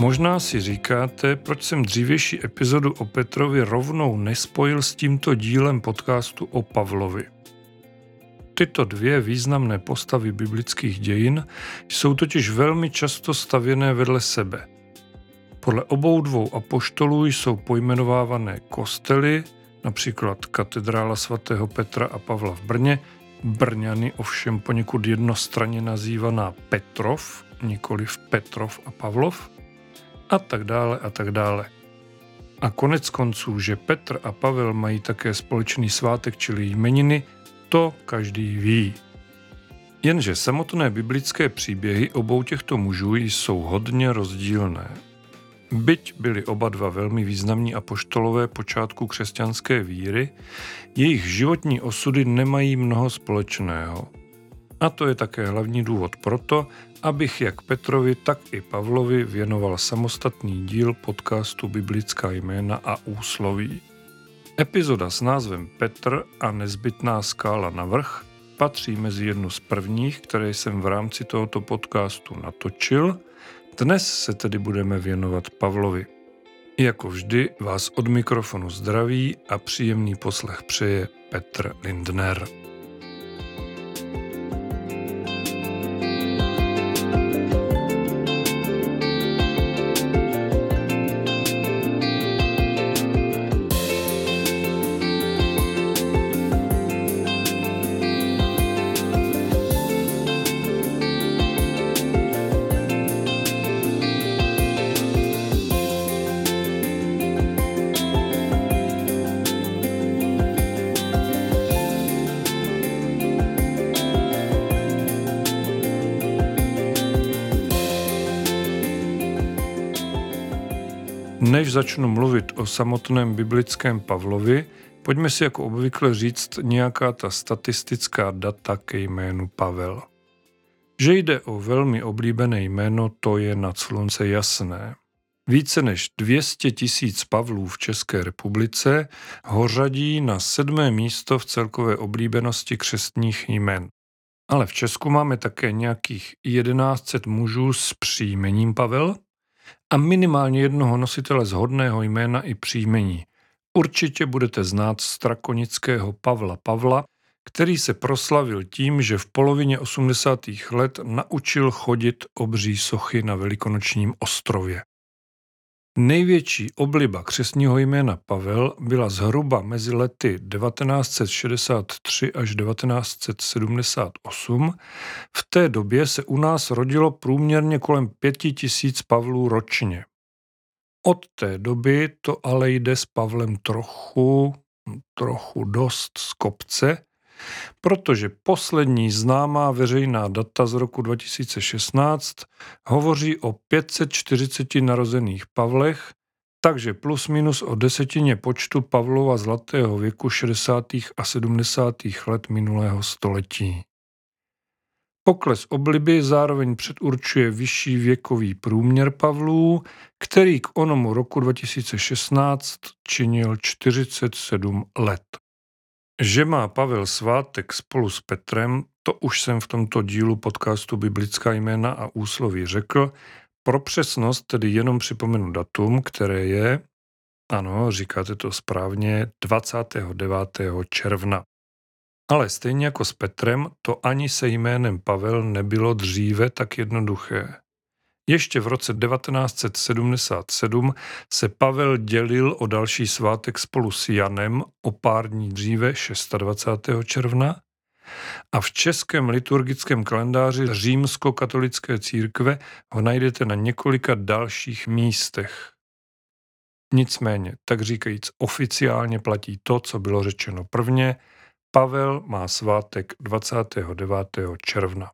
Možná si říkáte, proč jsem dřívější epizodu o Petrovi rovnou nespojil s tímto dílem podcastu o Pavlovi. Tyto dvě významné postavy biblických dějin jsou totiž velmi často stavěné vedle sebe. Podle obou dvou apoštolů jsou pojmenovávané kostely, například katedrála svatého Petra a Pavla v Brně, Brňany ovšem poněkud jednostranně nazývaná Petrov, nikoliv Petrov a Pavlov, a tak dále a tak dále. A konec konců, že Petr a Pavel mají také společný svátek, čili jmeniny, to každý ví. Jenže samotné biblické příběhy obou těchto mužů jsou hodně rozdílné. Byť byli oba dva velmi významní apoštolové počátku křesťanské víry, jejich životní osudy nemají mnoho společného. A to je také hlavní důvod proto, abych jak Petrovi, tak i Pavlovi věnoval samostatný díl podcastu Biblická jména a úsloví. Epizoda s názvem Petr a nezbytná skála na vrch patří mezi jednu z prvních, které jsem v rámci tohoto podcastu natočil. Dnes se tedy budeme věnovat Pavlovi. Jako vždy vás od mikrofonu zdraví a příjemný poslech přeje Petr Lindner. Začnu mluvit o samotném biblickém Pavlovi, pojďme si jako obvykle říct nějaká ta statistická data ke jménu Pavel. Že jde o velmi oblíbené jméno, to je nad slunce jasné. Více než 200 tisíc Pavlů v České republice ho řadí na sedmé místo v celkové oblíbenosti křestních jmen. Ale v Česku máme také nějakých 1100 mužů s příjmením Pavel a minimálně jednoho nositele zhodného jména i příjmení. Určitě budete znát strakonického Pavla Pavla, který se proslavil tím, že v polovině 80. let naučil chodit obří sochy na Velikonočním ostrově. Největší obliba křesního jména Pavel byla zhruba mezi lety 1963 až 1978. V té době se u nás rodilo průměrně kolem pěti tisíc Pavlů ročně. Od té doby to ale jde s Pavlem trochu, trochu dost z kopce protože poslední známá veřejná data z roku 2016 hovoří o 540 narozených Pavlech, takže plus minus o desetině počtu Pavlova zlatého věku 60. a 70. let minulého století. Pokles obliby zároveň předurčuje vyšší věkový průměr Pavlů, který k onomu roku 2016 činil 47 let. Že má Pavel svátek spolu s Petrem, to už jsem v tomto dílu podcastu Biblická jména a úsloví řekl. Pro přesnost tedy jenom připomenu datum, které je, ano, říkáte to správně, 29. června. Ale stejně jako s Petrem, to ani se jménem Pavel nebylo dříve tak jednoduché. Ještě v roce 1977 se Pavel dělil o další svátek spolu s Janem o pár dní dříve 26. června a v českém liturgickém kalendáři římsko-katolické církve ho najdete na několika dalších místech. Nicméně, tak říkajíc, oficiálně platí to, co bylo řečeno prvně. Pavel má svátek 29. června.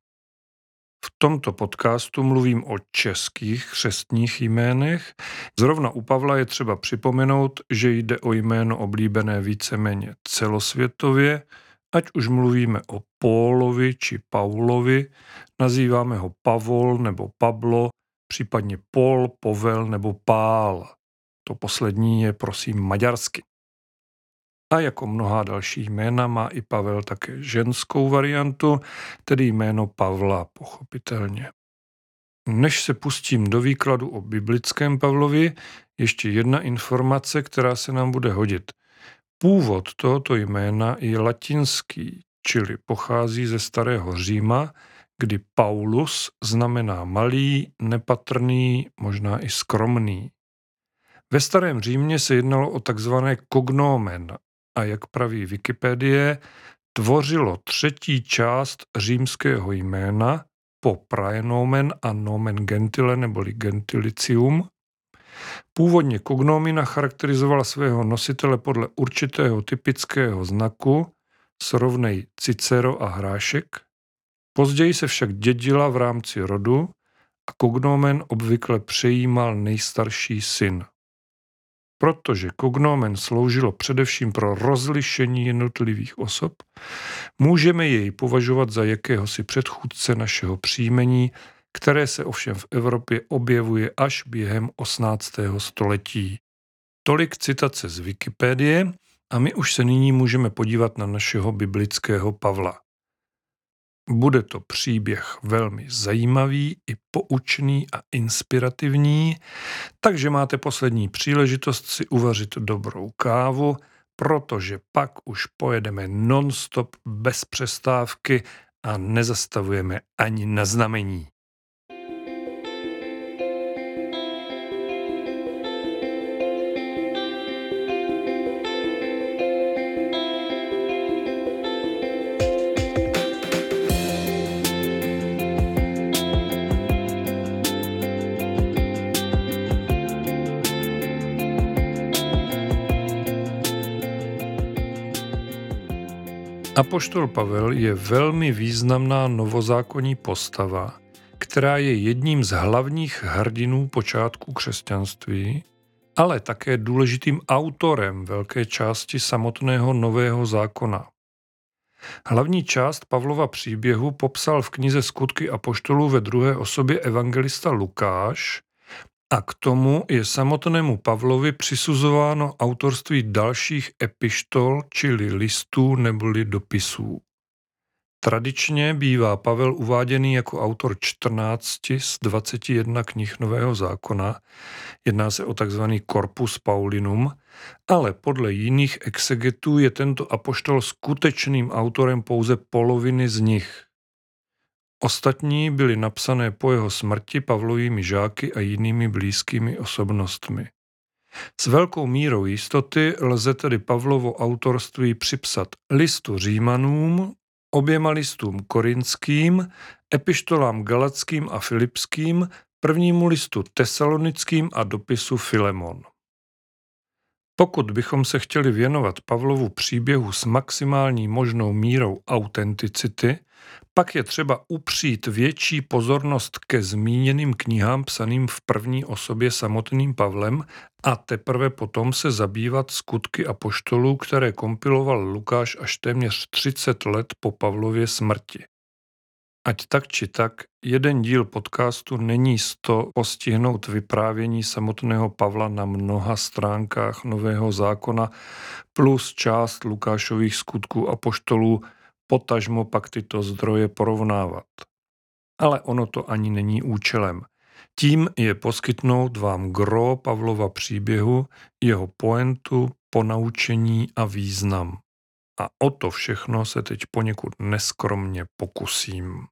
V tomto podcastu mluvím o českých křestních jménech. Zrovna u Pavla je třeba připomenout, že jde o jméno oblíbené víceméně celosvětově, ať už mluvíme o Pólovi či Paulovi, nazýváme ho Pavol nebo Pablo, případně Pol, Povel nebo Pál. To poslední je prosím maďarsky. A jako mnohá další jména má i Pavel také ženskou variantu, tedy jméno Pavla, pochopitelně. Než se pustím do výkladu o biblickém Pavlovi, ještě jedna informace, která se nám bude hodit. Původ tohoto jména je latinský, čili pochází ze starého Říma, kdy Paulus znamená malý, nepatrný, možná i skromný. Ve starém Římě se jednalo o takzvané cognomen a jak praví Wikipedie, tvořilo třetí část římského jména po praenomen a nomen gentile neboli gentilicium. Původně cognomina charakterizovala svého nositele podle určitého typického znaku, srovnej Cicero a Hrášek. Později se však dědila v rámci rodu a cognomen obvykle přejímal nejstarší syn. Protože kognomen sloužilo především pro rozlišení jednotlivých osob, můžeme jej považovat za jakéhosi předchůdce našeho příjmení, které se ovšem v Evropě objevuje až během 18. století. Tolik citace z Wikipedie a my už se nyní můžeme podívat na našeho biblického Pavla. Bude to příběh velmi zajímavý i poučný a inspirativní, takže máte poslední příležitost si uvařit dobrou kávu, protože pak už pojedeme non-stop bez přestávky a nezastavujeme ani na znamení. Apoštol Pavel je velmi významná novozákonní postava, která je jedním z hlavních hrdinů počátku křesťanství, ale také důležitým autorem velké části samotného Nového zákona. Hlavní část Pavlova příběhu popsal v knize Skutky apoštolů ve druhé osobě evangelista Lukáš a k tomu je samotnému Pavlovi přisuzováno autorství dalších epištol, čili listů neboli dopisů. Tradičně bývá Pavel uváděný jako autor 14 z 21 knih Nového zákona, jedná se o tzv. Corpus Paulinum, ale podle jiných exegetů je tento apoštol skutečným autorem pouze poloviny z nich. Ostatní byly napsané po jeho smrti Pavlovými žáky a jinými blízkými osobnostmi. S velkou mírou jistoty lze tedy Pavlovo autorství připsat listu Římanům, oběma listům korinským, epištolám galackým a filipským, prvnímu listu tesalonickým a dopisu Filemon. Pokud bychom se chtěli věnovat Pavlovu příběhu s maximální možnou mírou autenticity, pak je třeba upřít větší pozornost ke zmíněným knihám psaným v první osobě samotným Pavlem a teprve potom se zabývat skutky a poštolů, které kompiloval Lukáš až téměř 30 let po Pavlově smrti. Ať tak či tak, jeden díl podcastu není z to postihnout vyprávění samotného Pavla na mnoha stránkách Nového zákona plus část Lukášových skutků a poštolů, potažmo pak tyto zdroje porovnávat. Ale ono to ani není účelem. Tím je poskytnout vám gro Pavlova příběhu, jeho poentu, ponaučení a význam. A o to všechno se teď poněkud neskromně pokusím.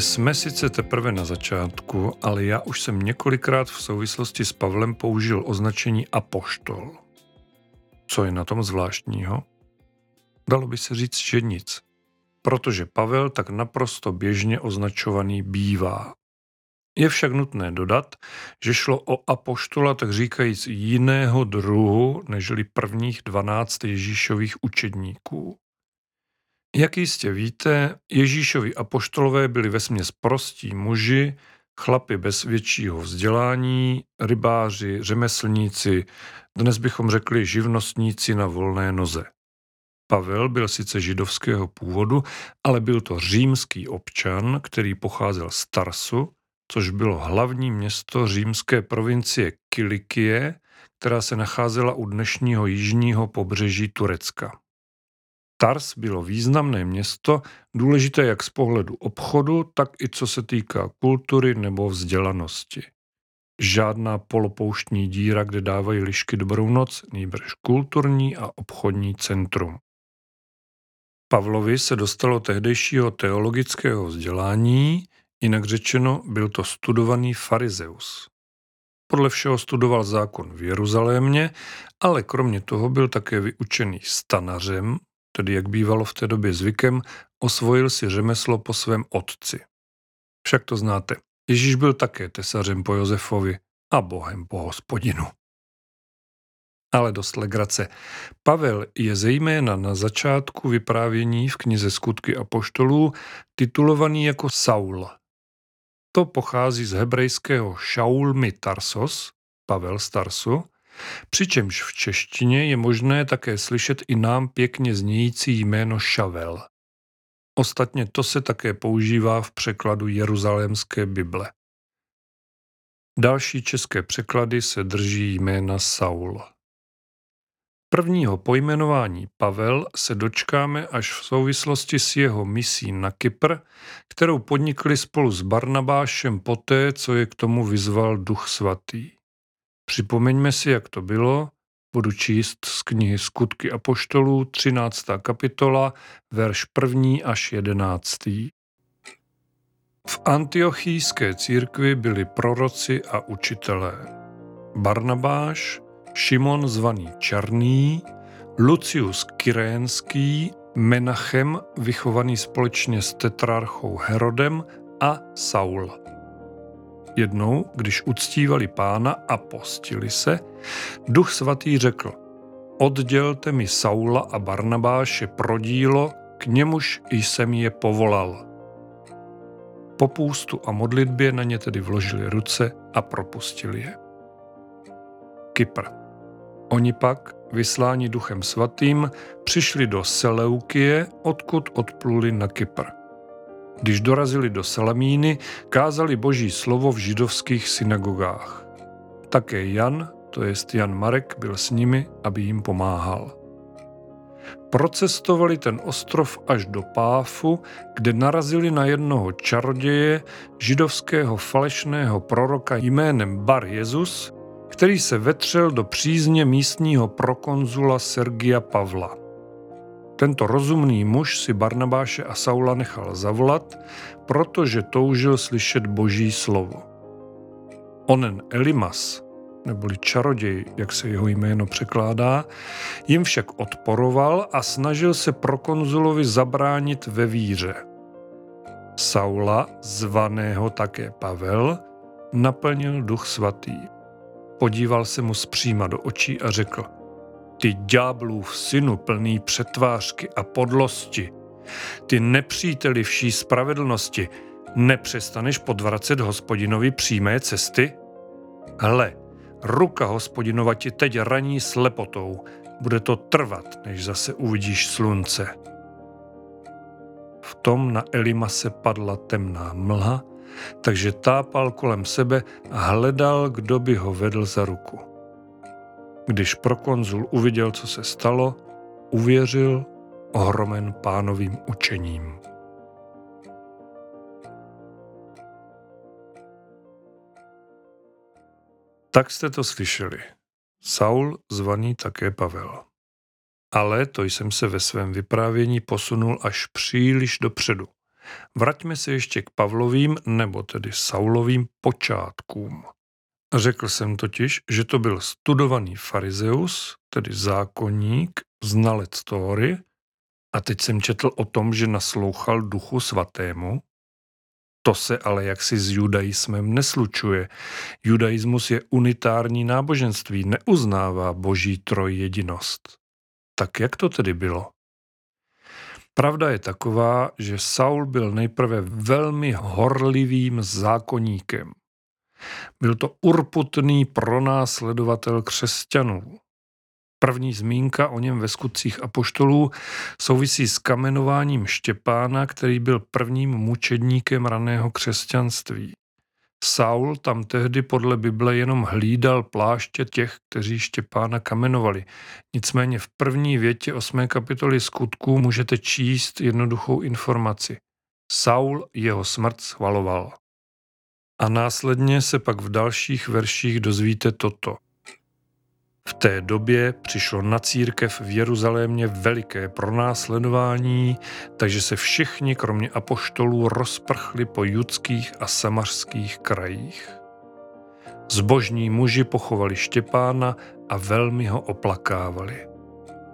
Jsme sice teprve na začátku, ale já už jsem několikrát v souvislosti s Pavlem použil označení apoštol. Co je na tom zvláštního? Dalo by se říct, že nic, protože Pavel tak naprosto běžně označovaný bývá. Je však nutné dodat, že šlo o apoštola tak říkajíc jiného druhu nežli prvních dvanáct Ježíšových učedníků. Jak jistě víte, Ježíšovi apoštolové byli vesměs prostí muži, chlapi bez většího vzdělání, rybáři, řemeslníci, dnes bychom řekli živnostníci na volné noze. Pavel byl sice židovského původu, ale byl to římský občan, který pocházel z Tarsu, což bylo hlavní město římské provincie Kilikie, která se nacházela u dnešního jižního pobřeží Turecka. Tars bylo významné město, důležité jak z pohledu obchodu, tak i co se týká kultury nebo vzdělanosti. Žádná polopouštní díra, kde dávají lišky dobrou noc, nýbrž kulturní a obchodní centrum. Pavlovi se dostalo tehdejšího teologického vzdělání, jinak řečeno byl to studovaný farizeus. Podle všeho studoval zákon v Jeruzalémě, ale kromě toho byl také vyučený stanařem, tedy jak bývalo v té době zvykem, osvojil si řemeslo po svém otci. Však to znáte, Ježíš byl také tesařem po Josefovi a bohem po hospodinu. Ale dost legrace. Pavel je zejména na začátku vyprávění v knize Skutky a poštolů titulovaný jako Saul. To pochází z hebrejského Shaulmi Tarsos, Pavel z Tarsu, přičemž v češtině je možné také slyšet i nám pěkně znějící jméno Šavel. Ostatně to se také používá v překladu Jeruzalémské Bible. Další české překlady se drží jména Saul. Prvního pojmenování Pavel se dočkáme až v souvislosti s jeho misí na Kypr, kterou podnikli spolu s Barnabášem poté, co je k tomu vyzval Duch Svatý. Připomeňme si, jak to bylo. Budu číst z knihy Skutky a poštolů, 13. kapitola, verš 1. až 11. V antiochijské církvi byli proroci a učitelé. Barnabáš, Šimon zvaný Černý, Lucius Kyrénský, Menachem vychovaný společně s tetrarchou Herodem a Saul. Jednou, když uctívali pána a postili se, duch svatý řekl, oddělte mi Saula a Barnabáše pro dílo, k němuž jsem je povolal. Po půstu a modlitbě na ně tedy vložili ruce a propustili je. Kypr. Oni pak, vysláni duchem svatým, přišli do Seleukie, odkud odpluli na Kypr. Když dorazili do Salamíny, kázali boží slovo v židovských synagogách. Také Jan, to jest Jan Marek, byl s nimi, aby jim pomáhal. Procestovali ten ostrov až do Páfu, kde narazili na jednoho čaroděje, židovského falešného proroka jménem Bar Jezus, který se vetřel do přízně místního prokonzula Sergia Pavla. Tento rozumný muž si Barnabáše a Saula nechal zavolat, protože toužil slyšet boží slovo. Onen Elimas, neboli čaroděj, jak se jeho jméno překládá, jim však odporoval a snažil se prokonzulovi zabránit ve víře. Saula, zvaného také Pavel, naplnil duch svatý. Podíval se mu zpříma do očí a řekl – ty ďáblův synu plný přetvářky a podlosti, ty nepříteli vší spravedlnosti, nepřestaneš podvracet hospodinovi přímé cesty? Hle, ruka hospodinova ti teď raní slepotou, bude to trvat, než zase uvidíš slunce. V tom na Elima se padla temná mlha, takže tápal kolem sebe a hledal, kdo by ho vedl za ruku. Když prokonzul uviděl, co se stalo, uvěřil ohromen pánovým učením. Tak jste to slyšeli. Saul zvaný také Pavel. Ale to jsem se ve svém vyprávění posunul až příliš dopředu. Vraťme se ještě k Pavlovým, nebo tedy Saulovým počátkům. Řekl jsem totiž, že to byl studovaný farizeus, tedy zákonník, znalec Tóry, a teď jsem četl o tom, že naslouchal duchu svatému. To se ale jaksi s judaismem neslučuje. Judaismus je unitární náboženství, neuznává boží trojjedinost. Tak jak to tedy bylo? Pravda je taková, že Saul byl nejprve velmi horlivým zákonníkem. Byl to urputný pronásledovatel křesťanů. První zmínka o něm ve skutcích apoštolů souvisí s kamenováním Štěpána, který byl prvním mučedníkem raného křesťanství. Saul tam tehdy podle Bible jenom hlídal pláště těch, kteří Štěpána kamenovali. Nicméně v první větě 8. kapitoly skutků můžete číst jednoduchou informaci. Saul jeho smrt schvaloval. A následně se pak v dalších verších dozvíte toto. V té době přišlo na církev v Jeruzalémě veliké pronásledování, takže se všichni, kromě apoštolů, rozprchli po judských a samařských krajích. Zbožní muži pochovali Štěpána a velmi ho oplakávali.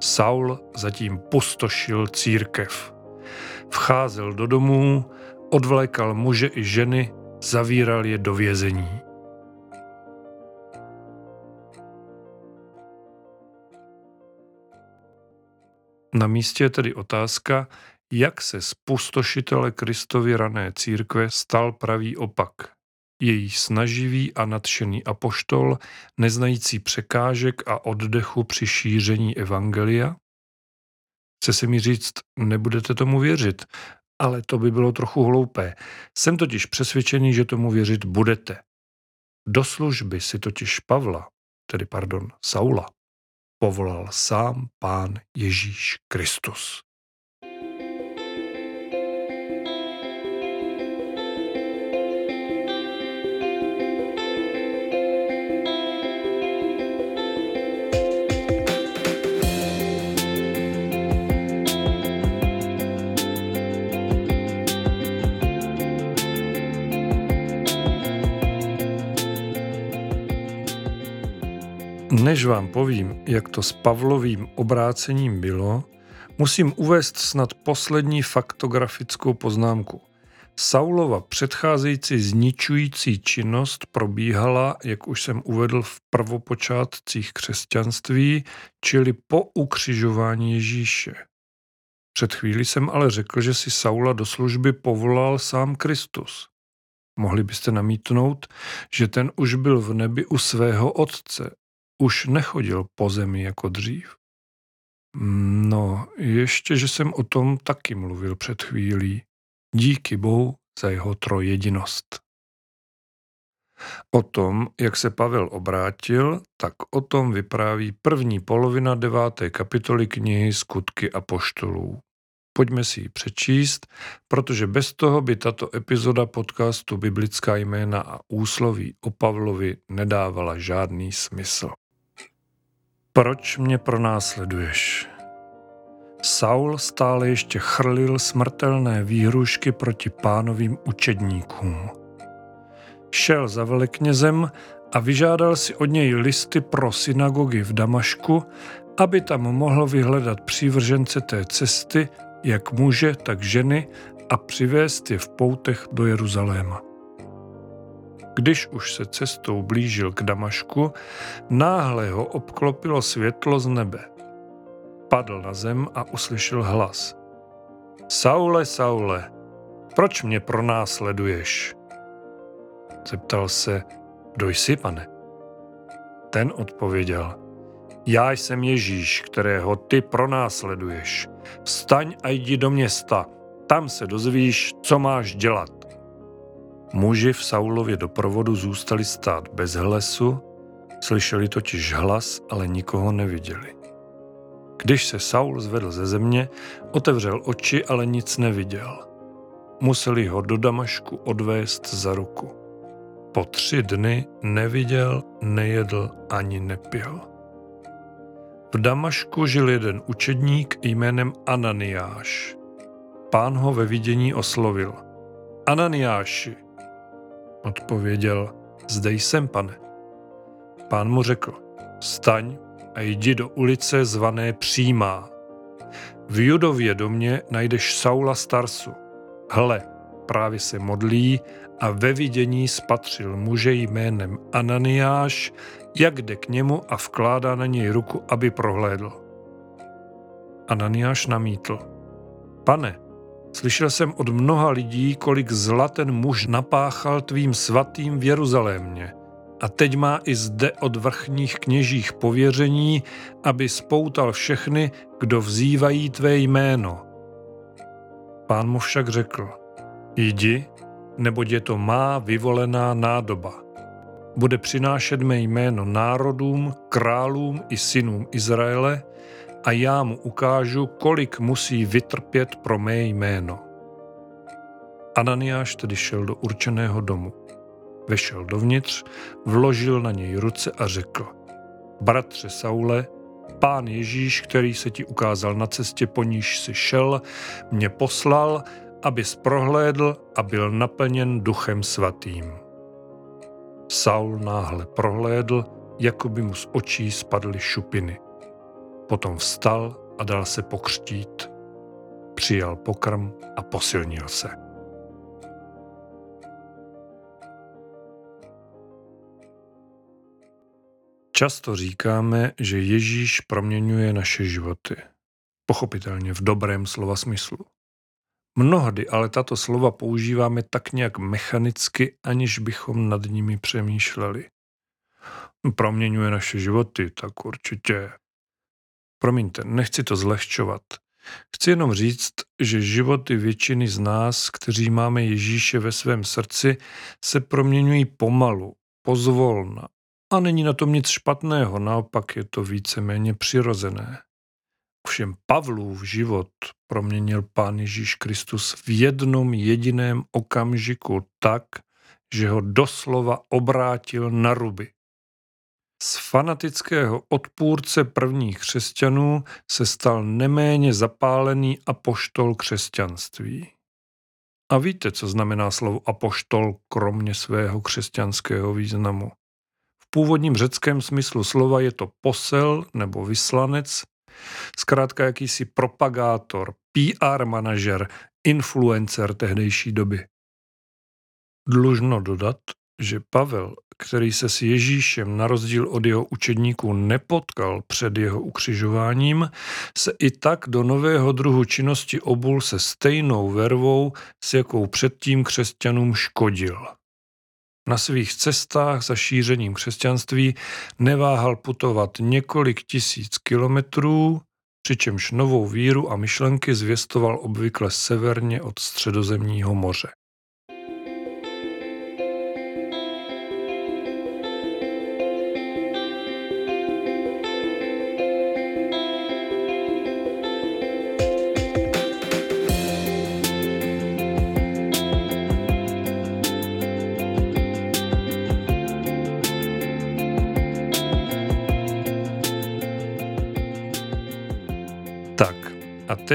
Saul zatím pustošil církev. Vcházel do domů, odvlékal muže i ženy, zavíral je do vězení. Na místě je tedy otázka, jak se z pustošitele Kristovy rané církve stal pravý opak. Její snaživý a nadšený apoštol, neznající překážek a oddechu při šíření evangelia? Chce se mi říct, nebudete tomu věřit, ale to by bylo trochu hloupé. Jsem totiž přesvědčený, že tomu věřit budete. Do služby si totiž Pavla, tedy pardon, Saula, povolal sám Pán Ježíš Kristus. Než vám povím, jak to s Pavlovým obrácením bylo, musím uvést snad poslední faktografickou poznámku. Saulova předcházející zničující činnost probíhala, jak už jsem uvedl v prvopočátcích křesťanství, čili po ukřižování Ježíše. Před chvíli jsem ale řekl, že si Saula do služby povolal sám Kristus. Mohli byste namítnout, že ten už byl v nebi u svého otce už nechodil po zemi jako dřív. No, ještě, že jsem o tom taky mluvil před chvílí. Díky Bohu za jeho trojedinost. O tom, jak se Pavel obrátil, tak o tom vypráví první polovina deváté kapitoly knihy Skutky a poštolů. Pojďme si ji přečíst, protože bez toho by tato epizoda podcastu Biblická jména a úsloví o Pavlovi nedávala žádný smysl. Proč mě pronásleduješ? Saul stále ještě chrlil smrtelné výhrušky proti pánovým učedníkům. Šel za veleknězem a vyžádal si od něj listy pro synagogy v Damašku, aby tam mohl vyhledat přívržence té cesty, jak muže, tak ženy, a přivést je v poutech do Jeruzaléma. Když už se cestou blížil k Damašku, náhle ho obklopilo světlo z nebe. Padl na zem a uslyšel hlas. Saule, Saule, proč mě pronásleduješ? Zeptal se, kdo jsi, pane? Ten odpověděl, já jsem Ježíš, kterého ty pronásleduješ. Vstaň a jdi do města, tam se dozvíš, co máš dělat. Muži v Saulově doprovodu zůstali stát bez hlesu, slyšeli totiž hlas, ale nikoho neviděli. Když se Saul zvedl ze země, otevřel oči, ale nic neviděl. Museli ho do Damašku odvést za ruku. Po tři dny neviděl, nejedl ani nepil. V Damašku žil jeden učedník jménem Ananiáš. Pán ho ve vidění oslovil. Ananiáši, Odpověděl, zde jsem, pane. Pán mu řekl, staň a jdi do ulice zvané Přímá. V Judově domě najdeš Saula Starsu. Hle, právě se modlí a ve vidění spatřil muže jménem Ananiáš, jak jde k němu a vkládá na něj ruku, aby prohlédl. Ananiáš namítl. Pane, slyšel jsem od mnoha lidí, kolik zla ten muž napáchal tvým svatým v Jeruzalémě. A teď má i zde od vrchních kněžích pověření, aby spoutal všechny, kdo vzývají tvé jméno. Pán mu však řekl, jdi, neboť je to má vyvolená nádoba. Bude přinášet mé jméno národům, králům i synům Izraele a já mu ukážu, kolik musí vytrpět pro mé jméno. Ananiáš tedy šel do určeného domu. Vešel dovnitř, vložil na něj ruce a řekl, bratře Saule, pán Ježíš, který se ti ukázal na cestě, po níž si šel, mě poslal, abys prohlédl a byl naplněn duchem svatým. Saul náhle prohlédl, jako by mu z očí spadly šupiny. Potom vstal a dal se pokřtít. Přijal pokrm a posilnil se. Často říkáme, že Ježíš proměňuje naše životy. Pochopitelně v dobrém slova smyslu. Mnohdy ale tato slova používáme tak nějak mechanicky, aniž bychom nad nimi přemýšleli. Proměňuje naše životy, tak určitě. Promiňte, nechci to zlehčovat. Chci jenom říct, že životy většiny z nás, kteří máme Ježíše ve svém srdci, se proměňují pomalu, pozvolna. A není na tom nic špatného, naopak je to víceméně přirozené. Ovšem Pavlův život proměnil Pán Ježíš Kristus v jednom jediném okamžiku tak, že ho doslova obrátil na ruby. Z fanatického odpůrce prvních křesťanů se stal neméně zapálený apoštol křesťanství. A víte, co znamená slovo apoštol kromě svého křesťanského významu? V původním řeckém smyslu slova je to posel nebo vyslanec, Zkrátka jakýsi propagátor, PR manažer, influencer tehdejší doby. Dlužno dodat, že Pavel, který se s Ježíšem na rozdíl od jeho učedníků nepotkal před jeho ukřižováním, se i tak do nového druhu činnosti obul se stejnou vervou, s jakou předtím křesťanům škodil. Na svých cestách za šířením křesťanství neváhal putovat několik tisíc kilometrů, přičemž novou víru a myšlenky zvěstoval obvykle severně od středozemního moře.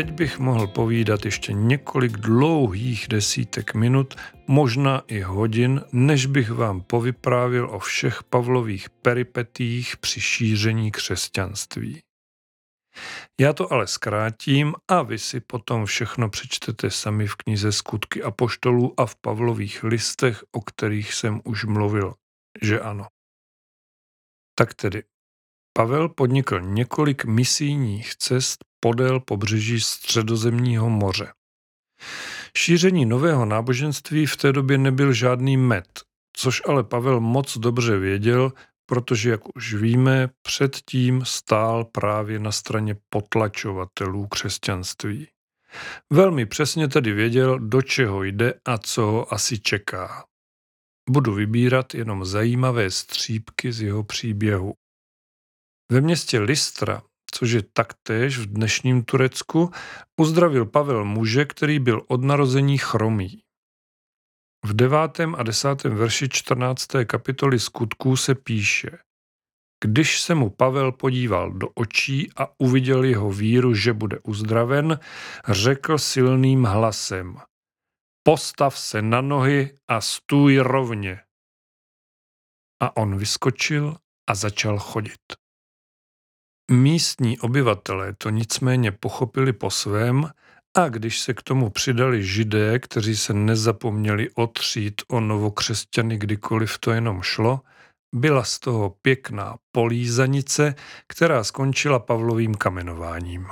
Teď bych mohl povídat ještě několik dlouhých desítek minut, možná i hodin, než bych vám povyprávil o všech Pavlových peripetích při šíření křesťanství. Já to ale zkrátím a vy si potom všechno přečtete sami v knize Skutky a a v Pavlových listech, o kterých jsem už mluvil, že ano. Tak tedy, Pavel podnikl několik misijních cest podél pobřeží středozemního moře. Šíření nového náboženství v té době nebyl žádný med, což ale Pavel moc dobře věděl, protože, jak už víme, předtím stál právě na straně potlačovatelů křesťanství. Velmi přesně tedy věděl, do čeho jde a co ho asi čeká. Budu vybírat jenom zajímavé střípky z jeho příběhu. Ve městě Listra což je taktéž v dnešním Turecku, uzdravil Pavel muže, který byl od narození chromý. V devátém a desátém verši 14. kapitoly skutků se píše Když se mu Pavel podíval do očí a uviděl jeho víru, že bude uzdraven, řekl silným hlasem Postav se na nohy a stůj rovně. A on vyskočil a začal chodit. Místní obyvatelé to nicméně pochopili po svém a když se k tomu přidali židé, kteří se nezapomněli otřít o novokřesťany kdykoliv to jenom šlo, byla z toho pěkná polízanice, která skončila Pavlovým kamenováním.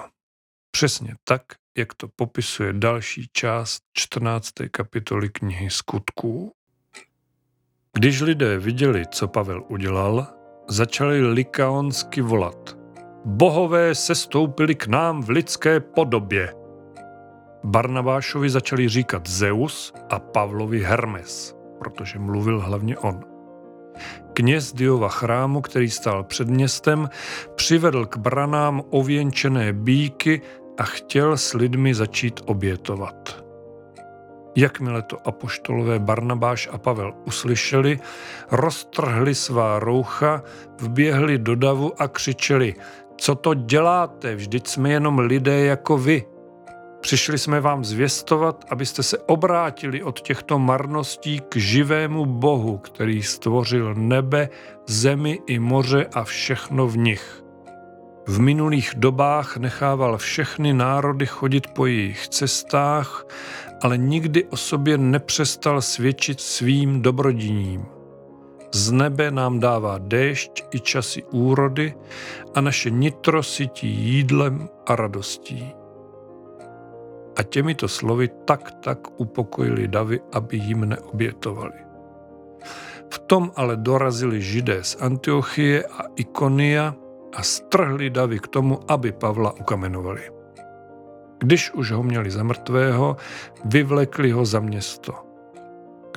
Přesně tak, jak to popisuje další část 14. kapitoly knihy skutků. Když lidé viděli, co Pavel udělal, začali likaonsky volat. Bohové se stoupili k nám v lidské podobě. Barnabášovi začali říkat Zeus a Pavlovi Hermes, protože mluvil hlavně on. Kněz Diova chrámu, který stál před městem, přivedl k branám ověnčené bíky a chtěl s lidmi začít obětovat. Jakmile to apoštolové Barnabáš a Pavel uslyšeli, roztrhli svá roucha, vběhli do davu a křičeli, co to děláte, vždyť jsme jenom lidé jako vy. Přišli jsme vám zvěstovat, abyste se obrátili od těchto marností k živému Bohu, který stvořil nebe, zemi i moře a všechno v nich. V minulých dobách nechával všechny národy chodit po jejich cestách, ale nikdy o sobě nepřestal svědčit svým dobrodiním. Z nebe nám dává déšť i časy úrody a naše nitro sytí jídlem a radostí. A těmito slovy tak tak upokojili davy, aby jim neobětovali. V tom ale dorazili židé z Antiochie a Ikonia a strhli davy k tomu, aby Pavla ukamenovali. Když už ho měli za mrtvého, vyvlekli ho za město.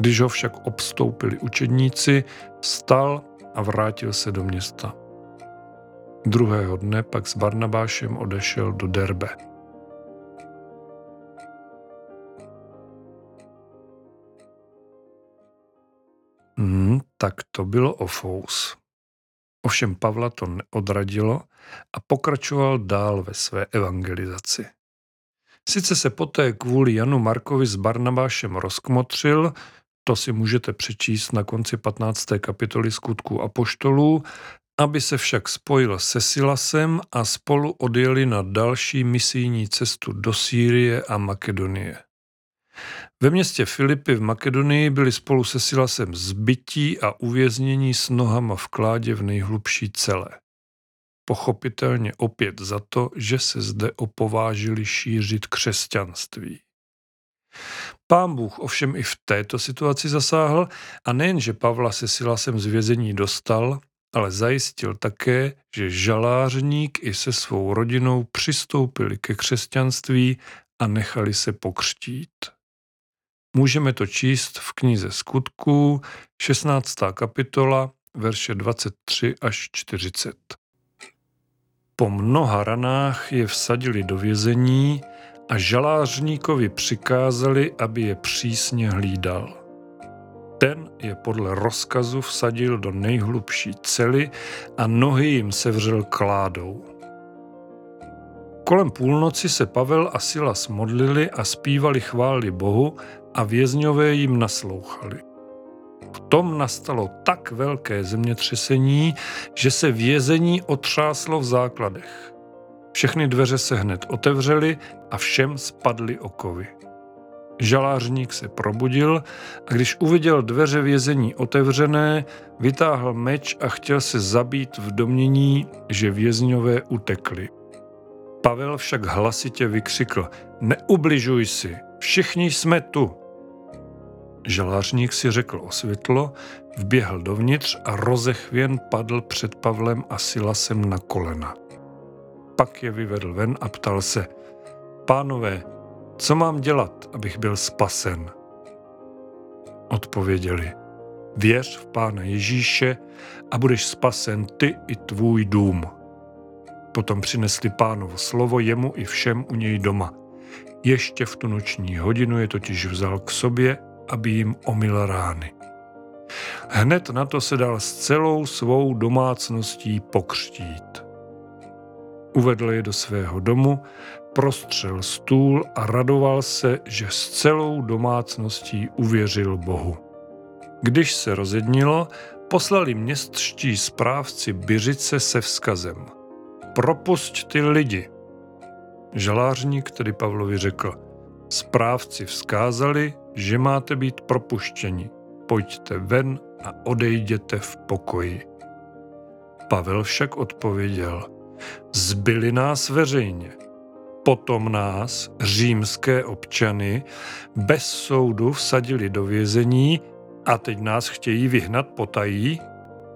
Když ho však obstoupili učedníci, stal a vrátil se do města. Druhého dne pak s Barnabášem odešel do Derbe. Hmm, tak to bylo o Fous. Ovšem Pavla to neodradilo a pokračoval dál ve své evangelizaci. Sice se poté kvůli Janu Markovi s Barnabášem rozkmotřil, to si můžete přečíst na konci 15. kapitoly skutků Apoštolů, aby se však spojil se Silasem a spolu odjeli na další misijní cestu do Sýrie a Makedonie. Ve městě Filipy v Makedonii byli spolu se Silasem zbytí a uvěznění s nohama v kládě v nejhlubší celé. Pochopitelně opět za to, že se zde opovážili šířit křesťanství. Pán Bůh ovšem i v této situaci zasáhl a nejen, že Pavla se Silasem z vězení dostal, ale zajistil také, že žalářník i se svou rodinou přistoupili ke křesťanství a nechali se pokřtít. Můžeme to číst v knize Skutků, 16. kapitola, verše 23 až 40. Po mnoha ranách je vsadili do vězení a žalářníkovi přikázali, aby je přísně hlídal. Ten je podle rozkazu vsadil do nejhlubší cely a nohy jim sevřel kládou. Kolem půlnoci se Pavel a Silas modlili a zpívali chvály Bohu a vězňové jim naslouchali. V tom nastalo tak velké zemětřesení, že se vězení otřáslo v základech. Všechny dveře se hned otevřely a všem spadly okovy. Žalářník se probudil a když uviděl dveře vězení otevřené, vytáhl meč a chtěl se zabít v domění, že vězňové utekli. Pavel však hlasitě vykřikl, neubližuj si, všichni jsme tu. Žalářník si řekl o světlo, vběhl dovnitř a rozechvěn padl před Pavlem a Silasem na kolena. Pak je vyvedl ven a ptal se, pánové, co mám dělat, abych byl spasen? Odpověděli, věř v Pána Ježíše a budeš spasen ty i tvůj dům. Potom přinesli pánovo slovo jemu i všem u něj doma. Ještě v tu noční hodinu je totiž vzal k sobě aby jim omil rány. Hned na to se dal s celou svou domácností pokřtít. Uvedl je do svého domu, prostřel stůl a radoval se, že s celou domácností uvěřil Bohu. Když se rozednilo, poslali městští správci Byřice se vzkazem. Propusť ty lidi. Žalářník tedy Pavlovi řekl, správci vzkázali, že máte být propuštěni. Pojďte ven a odejděte v pokoji. Pavel však odpověděl, zbyli nás veřejně. Potom nás, římské občany, bez soudu vsadili do vězení a teď nás chtějí vyhnat potají?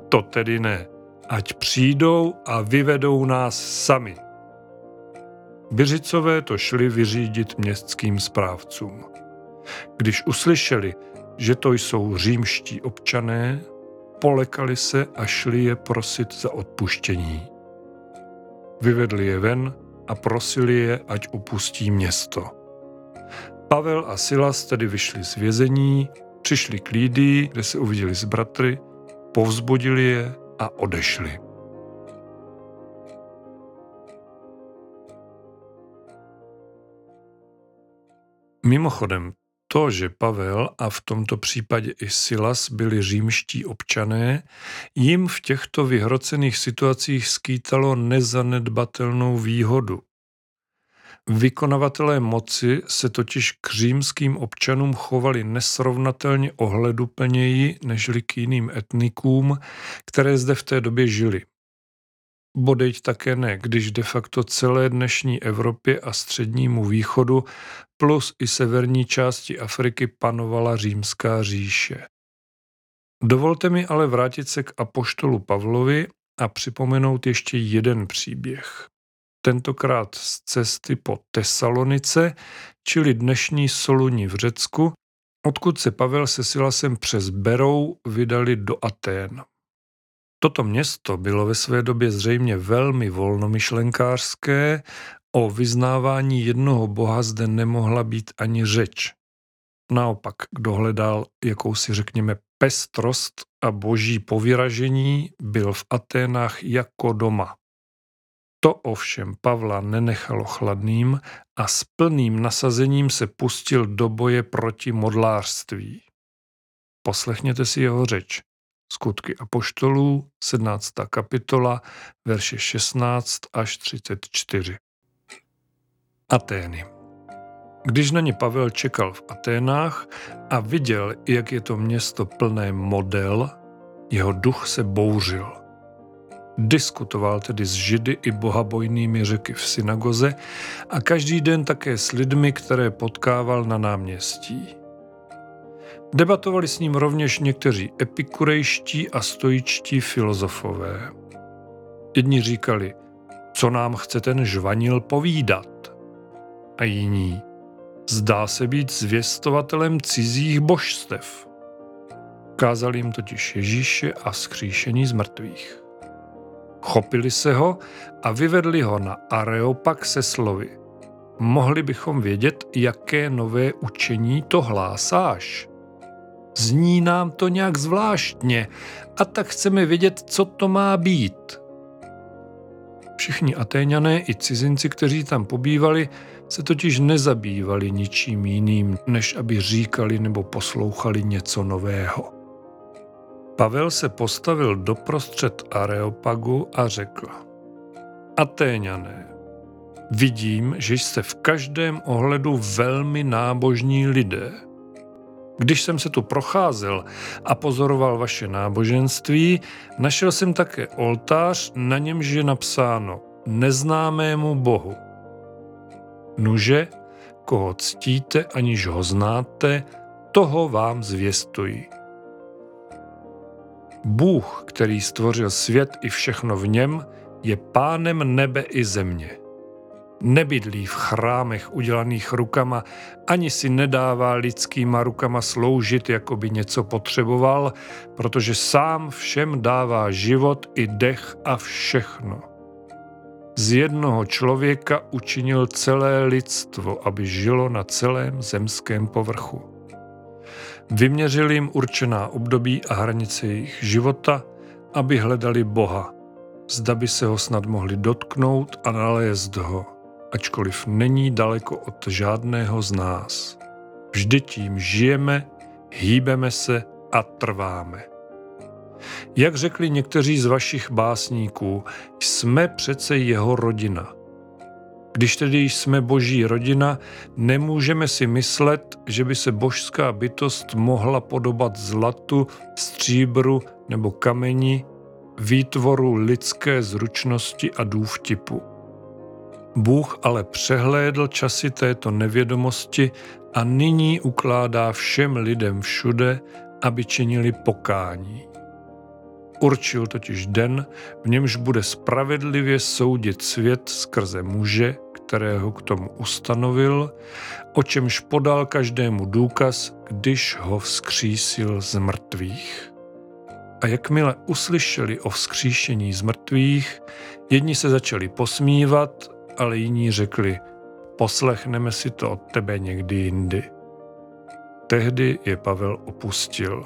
To tedy ne. Ať přijdou a vyvedou nás sami. Byřicové to šli vyřídit městským správcům. Když uslyšeli, že to jsou římští občané, polekali se a šli je prosit za odpuštění. Vyvedli je ven a prosili je, ať opustí město. Pavel a Silas tedy vyšli z vězení, přišli k Lídii, kde se uviděli s bratry, povzbudili je a odešli. Mimochodem, to, že Pavel a v tomto případě i Silas byli římští občané, jim v těchto vyhrocených situacích skýtalo nezanedbatelnou výhodu. Vykonavatelé moci se totiž k římským občanům chovali nesrovnatelně ohleduplněji nežli k jiným etnikům, které zde v té době žili. Bodejť také ne, když de facto celé dnešní Evropě a střednímu východu plus i severní části Afriky panovala římská říše. Dovolte mi ale vrátit se k apoštolu Pavlovi a připomenout ještě jeden příběh. Tentokrát z cesty po Tesalonice, čili dnešní Soluni v Řecku, odkud se Pavel se Silasem přes Berou vydali do Atén. Toto město bylo ve své době zřejmě velmi volnomyšlenkářské, o vyznávání jednoho boha zde nemohla být ani řeč. Naopak, kdo hledal jakousi, řekněme, pestrost a boží povyražení, byl v Aténách jako doma. To ovšem Pavla nenechalo chladným a s plným nasazením se pustil do boje proti modlářství. Poslechněte si jeho řeč. Skutky apoštolů, 17. kapitola, verše 16 až 34. Atény. Když na ně Pavel čekal v Aténách a viděl, jak je to město plné model, jeho duch se bouřil. Diskutoval tedy s židy i bohabojnými řeky v synagoze a každý den také s lidmi, které potkával na náměstí. Debatovali s ním rovněž někteří epikurejští a stoičtí filozofové. Jedni říkali, co nám chce ten žvanil povídat? A jiní, zdá se být zvěstovatelem cizích božstev. Kázali jim totiž Ježíše a skříšení z mrtvých. Chopili se ho a vyvedli ho na Areopag se slovy. Mohli bychom vědět, jaké nové učení to hlásáš. Zní nám to nějak zvláštně a tak chceme vědět, co to má být. Všichni Atéňané i cizinci, kteří tam pobývali, se totiž nezabývali ničím jiným, než aby říkali nebo poslouchali něco nového. Pavel se postavil doprostřed Areopagu a řekl Atéňané, vidím, že jste v každém ohledu velmi nábožní lidé – když jsem se tu procházel a pozoroval vaše náboženství, našel jsem také oltář, na němž je napsáno neznámému Bohu. Nuže, koho ctíte, aniž ho znáte, toho vám zvěstuji. Bůh, který stvořil svět i všechno v něm, je pánem nebe i země nebydlí v chrámech udělaných rukama, ani si nedává lidskýma rukama sloužit, jako by něco potřeboval, protože sám všem dává život i dech a všechno. Z jednoho člověka učinil celé lidstvo, aby žilo na celém zemském povrchu. Vyměřil jim určená období a hranice jejich života, aby hledali Boha, zda by se ho snad mohli dotknout a nalézt ho ačkoliv není daleko od žádného z nás. Vždy tím žijeme, hýbeme se a trváme. Jak řekli někteří z vašich básníků, jsme přece jeho rodina. Když tedy jsme boží rodina, nemůžeme si myslet, že by se božská bytost mohla podobat zlatu, stříbru nebo kameni, výtvoru lidské zručnosti a důvtipu. Bůh ale přehlédl časy této nevědomosti a nyní ukládá všem lidem všude, aby činili pokání. Určil totiž den, v němž bude spravedlivě soudit svět skrze muže, kterého k tomu ustanovil, o čemž podal každému důkaz, když ho vzkřísil z mrtvých. A jakmile uslyšeli o vzkříšení z mrtvých, jedni se začali posmívat, ale jiní řekli, poslechneme si to od tebe někdy jindy. Tehdy je Pavel opustil.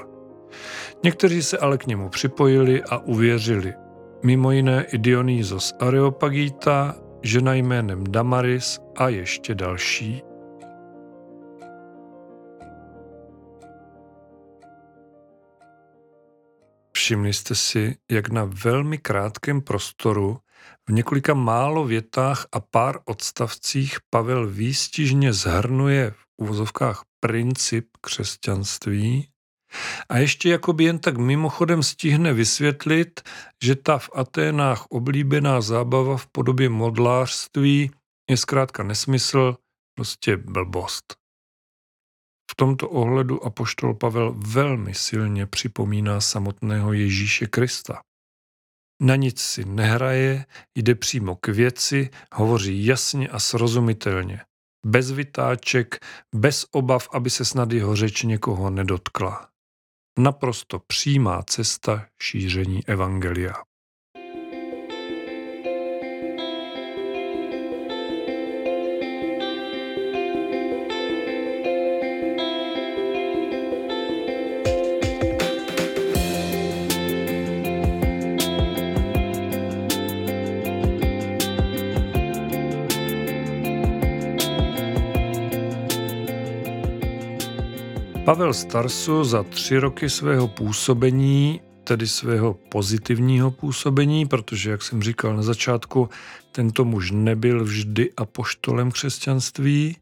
Někteří se ale k němu připojili a uvěřili. Mimo jiné i Dionýzos Areopagita, žena jménem Damaris a ještě další. Všimli jste si, jak na velmi krátkém prostoru, v několika málo větách a pár odstavcích Pavel výstižně zhrnuje v uvozovkách princip křesťanství a ještě jakoby jen tak mimochodem stihne vysvětlit, že ta v Aténách oblíbená zábava v podobě modlářství je zkrátka nesmysl, prostě blbost. V tomto ohledu apoštol Pavel velmi silně připomíná samotného Ježíše Krista. Na nic si nehraje, jde přímo k věci, hovoří jasně a srozumitelně. Bez vytáček, bez obav, aby se snad jeho řeč někoho nedotkla. Naprosto přímá cesta šíření evangelia. Pavel Starsu za tři roky svého působení, tedy svého pozitivního působení, protože, jak jsem říkal na začátku, tento muž nebyl vždy apoštolem křesťanství,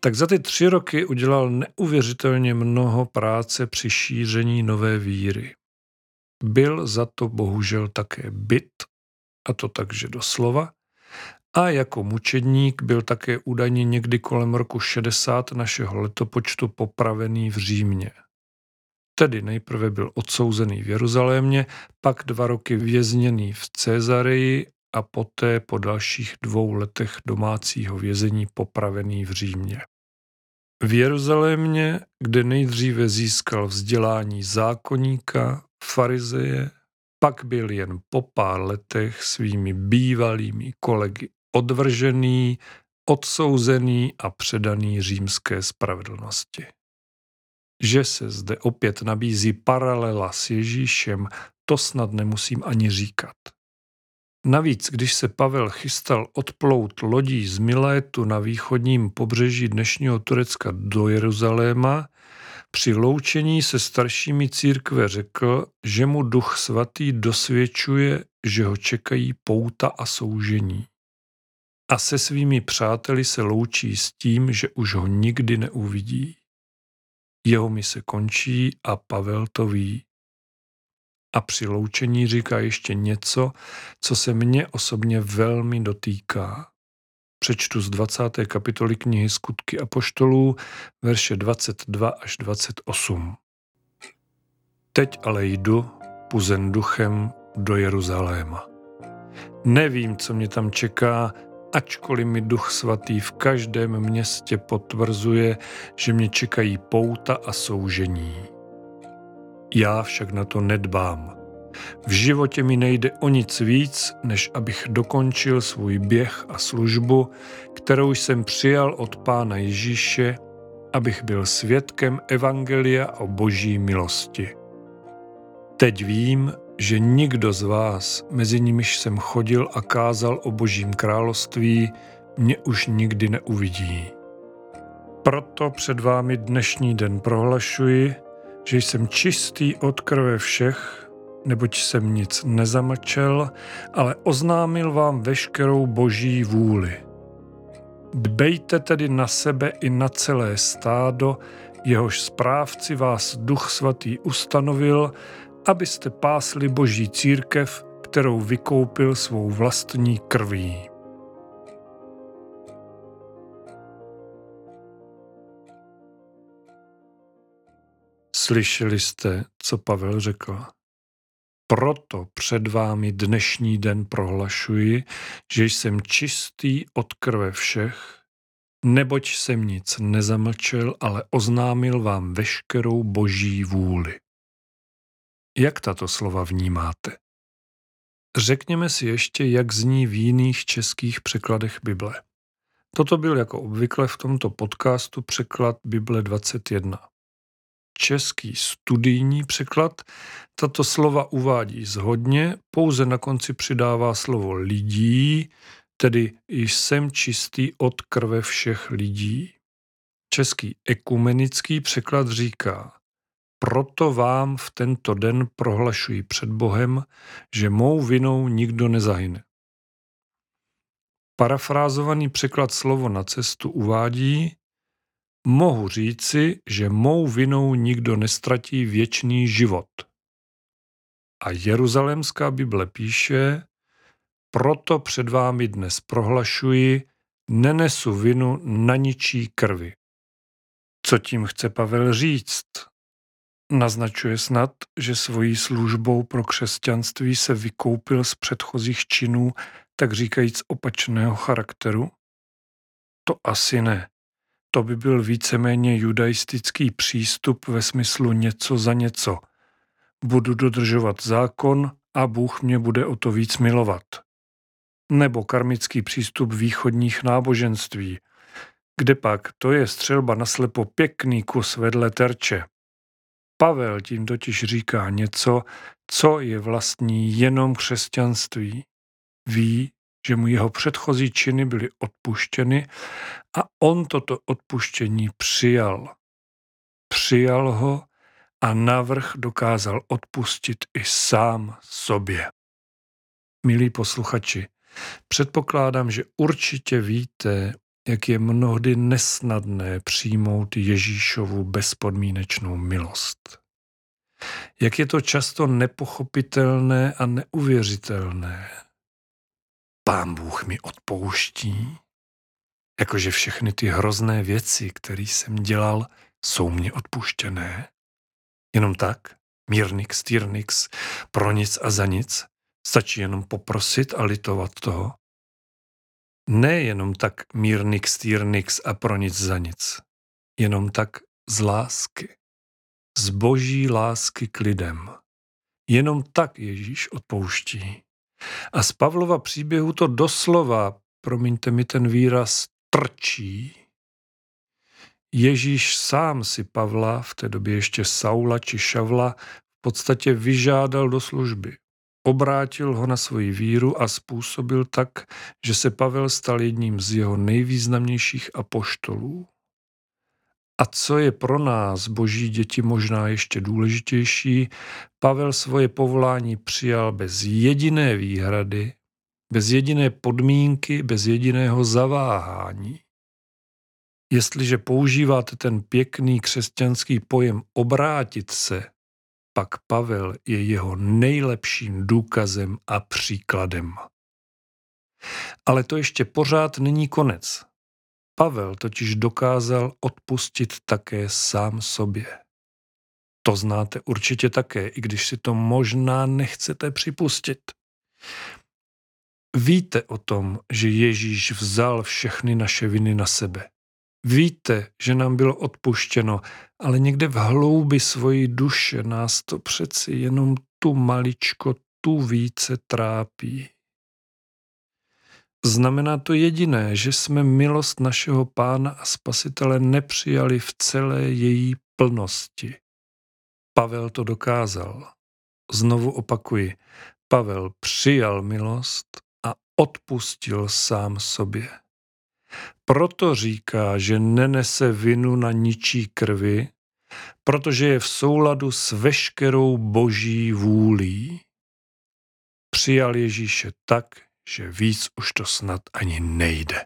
tak za ty tři roky udělal neuvěřitelně mnoho práce při šíření nové víry. Byl za to bohužel také byt, a to takže doslova, a jako mučedník byl také údajně někdy kolem roku 60 našeho letopočtu popravený v Římě. Tedy nejprve byl odsouzený v Jeruzalémě, pak dva roky vězněný v Cezareji a poté po dalších dvou letech domácího vězení popravený v Římě. V Jeruzalémě, kde nejdříve získal vzdělání zákonníka, farizeje, pak byl jen po pár letech svými bývalými kolegy odvržený, odsouzený a předaný římské spravedlnosti. Že se zde opět nabízí paralela s Ježíšem, to snad nemusím ani říkat. Navíc, když se Pavel chystal odplout lodí z Milétu na východním pobřeží dnešního Turecka do Jeruzaléma, při loučení se staršími církve řekl, že mu duch svatý dosvědčuje, že ho čekají pouta a soužení a se svými přáteli se loučí s tím, že už ho nikdy neuvidí. Jeho mise končí a Pavel to ví. A při loučení říká ještě něco, co se mě osobně velmi dotýká. Přečtu z 20. kapitoly knihy Skutky apoštolů, verše 22 až 28. Teď ale jdu, puzen duchem, do Jeruzaléma. Nevím, co mě tam čeká, ačkoliv mi Duch Svatý v každém městě potvrzuje, že mě čekají pouta a soužení. Já však na to nedbám. V životě mi nejde o nic víc, než abych dokončil svůj běh a službu, kterou jsem přijal od Pána Ježíše, abych byl svědkem Evangelia o Boží milosti. Teď vím, že nikdo z vás, mezi nimiž jsem chodil a kázal o Božím království, mě už nikdy neuvidí. Proto před vámi dnešní den prohlašuji, že jsem čistý od krve všech, neboť jsem nic nezamlčel, ale oznámil vám veškerou boží vůli. Dbejte tedy na sebe i na celé stádo, jehož správci vás Duch Svatý ustanovil, abyste pásli boží církev, kterou vykoupil svou vlastní krví. Slyšeli jste, co Pavel řekl. Proto před vámi dnešní den prohlašuji, že jsem čistý od krve všech, neboť jsem nic nezamlčel, ale oznámil vám veškerou boží vůli. Jak tato slova vnímáte? Řekněme si ještě, jak zní v jiných českých překladech Bible. Toto byl jako obvykle v tomto podcastu překlad Bible 21. Český studijní překlad tato slova uvádí zhodně, pouze na konci přidává slovo lidí, tedy jsem čistý od krve všech lidí. Český ekumenický překlad říká, proto vám v tento den prohlašuji před Bohem, že mou vinou nikdo nezahyne. Parafrázovaný překlad slovo na cestu uvádí, mohu říci, že mou vinou nikdo nestratí věčný život. A Jeruzalémská Bible píše, proto před vámi dnes prohlašuji, nenesu vinu na ničí krvi. Co tím chce Pavel říct? Naznačuje snad, že svojí službou pro křesťanství se vykoupil z předchozích činů, tak říkajíc opačného charakteru? To asi ne. To by byl víceméně judaistický přístup ve smyslu něco za něco. Budu dodržovat zákon a Bůh mě bude o to víc milovat. Nebo karmický přístup východních náboženství, kde pak to je střelba na slepo pěkný kus vedle terče. Pavel tím totiž říká něco, co je vlastní jenom křesťanství. Ví, že mu jeho předchozí činy byly odpuštěny a on toto odpuštění přijal. Přijal ho a navrh dokázal odpustit i sám sobě. Milí posluchači, předpokládám, že určitě víte, jak je mnohdy nesnadné přijmout Ježíšovu bezpodmínečnou milost. Jak je to často nepochopitelné a neuvěřitelné. Pán Bůh mi odpouští, jakože všechny ty hrozné věci, které jsem dělal, jsou mě odpuštěné. Jenom tak, mírnix, tyrnix, pro nic a za nic, stačí jenom poprosit a litovat toho. Nejenom tak mírnix, tyrnix a pro nic za nic, jenom tak z lásky, z boží lásky k lidem. Jenom tak Ježíš odpouští. A z Pavlova příběhu to doslova, promiňte mi ten výraz, trčí. Ježíš sám si Pavla, v té době ještě Saula či Šavla, v podstatě vyžádal do služby. Obrátil ho na svoji víru a způsobil tak, že se Pavel stal jedním z jeho nejvýznamnějších apoštolů. A co je pro nás, boží děti, možná ještě důležitější, Pavel svoje povolání přijal bez jediné výhrady, bez jediné podmínky, bez jediného zaváhání. Jestliže používáte ten pěkný křesťanský pojem obrátit se, pak Pavel je jeho nejlepším důkazem a příkladem. Ale to ještě pořád není konec. Pavel totiž dokázal odpustit také sám sobě. To znáte určitě také, i když si to možná nechcete připustit. Víte o tom, že Ježíš vzal všechny naše viny na sebe. Víte, že nám bylo odpuštěno, ale někde v hloubi svojí duše nás to přeci jenom tu maličko tu více trápí. Znamená to jediné, že jsme milost našeho Pána a Spasitele nepřijali v celé její plnosti. Pavel to dokázal. Znovu opakuji, Pavel přijal milost a odpustil sám sobě. Proto říká, že nenese vinu na ničí krvi, protože je v souladu s veškerou boží vůlí. Přijal Ježíše tak, že víc už to snad ani nejde.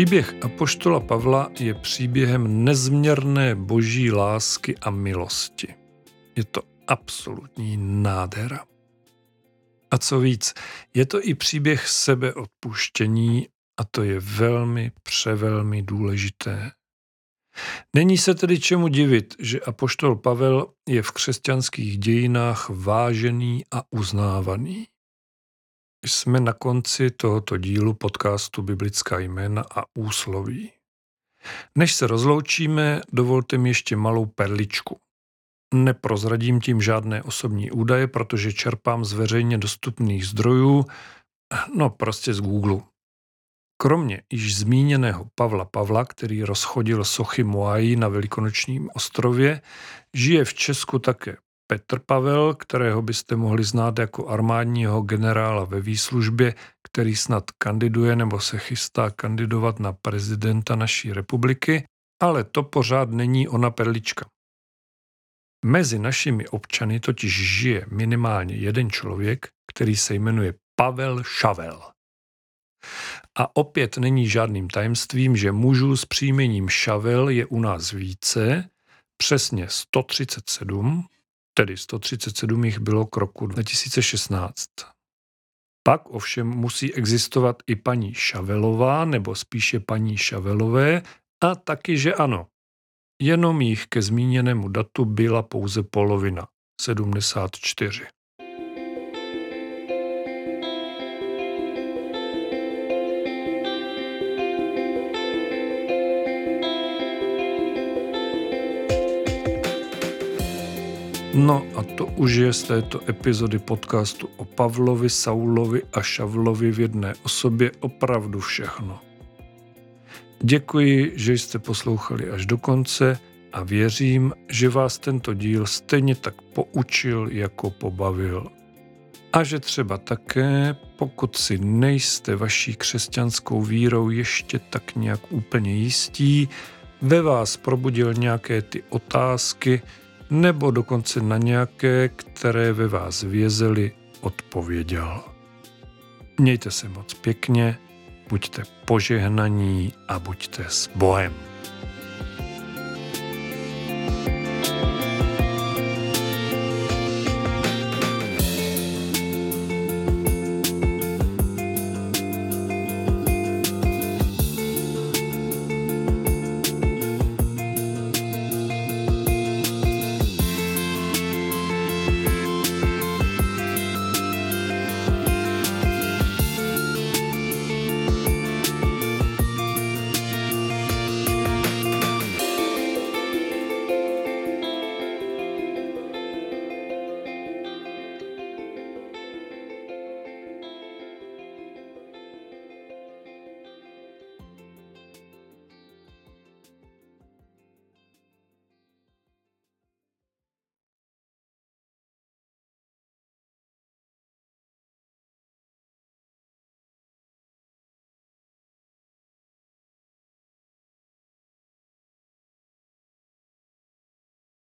Příběh Apoštola Pavla je příběhem nezměrné boží lásky a milosti. Je to absolutní nádhera. A co víc, je to i příběh sebeodpuštění a to je velmi, převelmi důležité. Není se tedy čemu divit, že apoštol Pavel je v křesťanských dějinách vážený a uznávaný. Jsme na konci tohoto dílu podcastu Biblická jména a úsloví. Než se rozloučíme, dovolte mi ještě malou perličku. Neprozradím tím žádné osobní údaje, protože čerpám z veřejně dostupných zdrojů, no prostě z Google. Kromě již zmíněného Pavla Pavla, který rozchodil sochy Moají na Velikonočním ostrově, žije v Česku také Petr Pavel, kterého byste mohli znát jako armádního generála ve výslužbě, který snad kandiduje nebo se chystá kandidovat na prezidenta naší republiky, ale to pořád není ona perlička. Mezi našimi občany totiž žije minimálně jeden člověk, který se jmenuje Pavel Šavel. A opět není žádným tajemstvím, že mužů s příjmením Šavel je u nás více, přesně 137, tedy 137 jich bylo k roku 2016. Pak ovšem musí existovat i paní Šavelová, nebo spíše paní Šavelové, a taky, že ano. Jenom jich ke zmíněnému datu byla pouze polovina, 74. No a to už je z této epizody podcastu o Pavlovi, Saulovi a Šavlovi v jedné osobě opravdu všechno. Děkuji, že jste poslouchali až do konce a věřím, že vás tento díl stejně tak poučil, jako pobavil. A že třeba také, pokud si nejste vaší křesťanskou vírou ještě tak nějak úplně jistí, ve vás probudil nějaké ty otázky, nebo dokonce na nějaké, které ve vás vězely, odpověděl. Mějte se moc pěkně, buďte požehnaní a buďte s Bohem.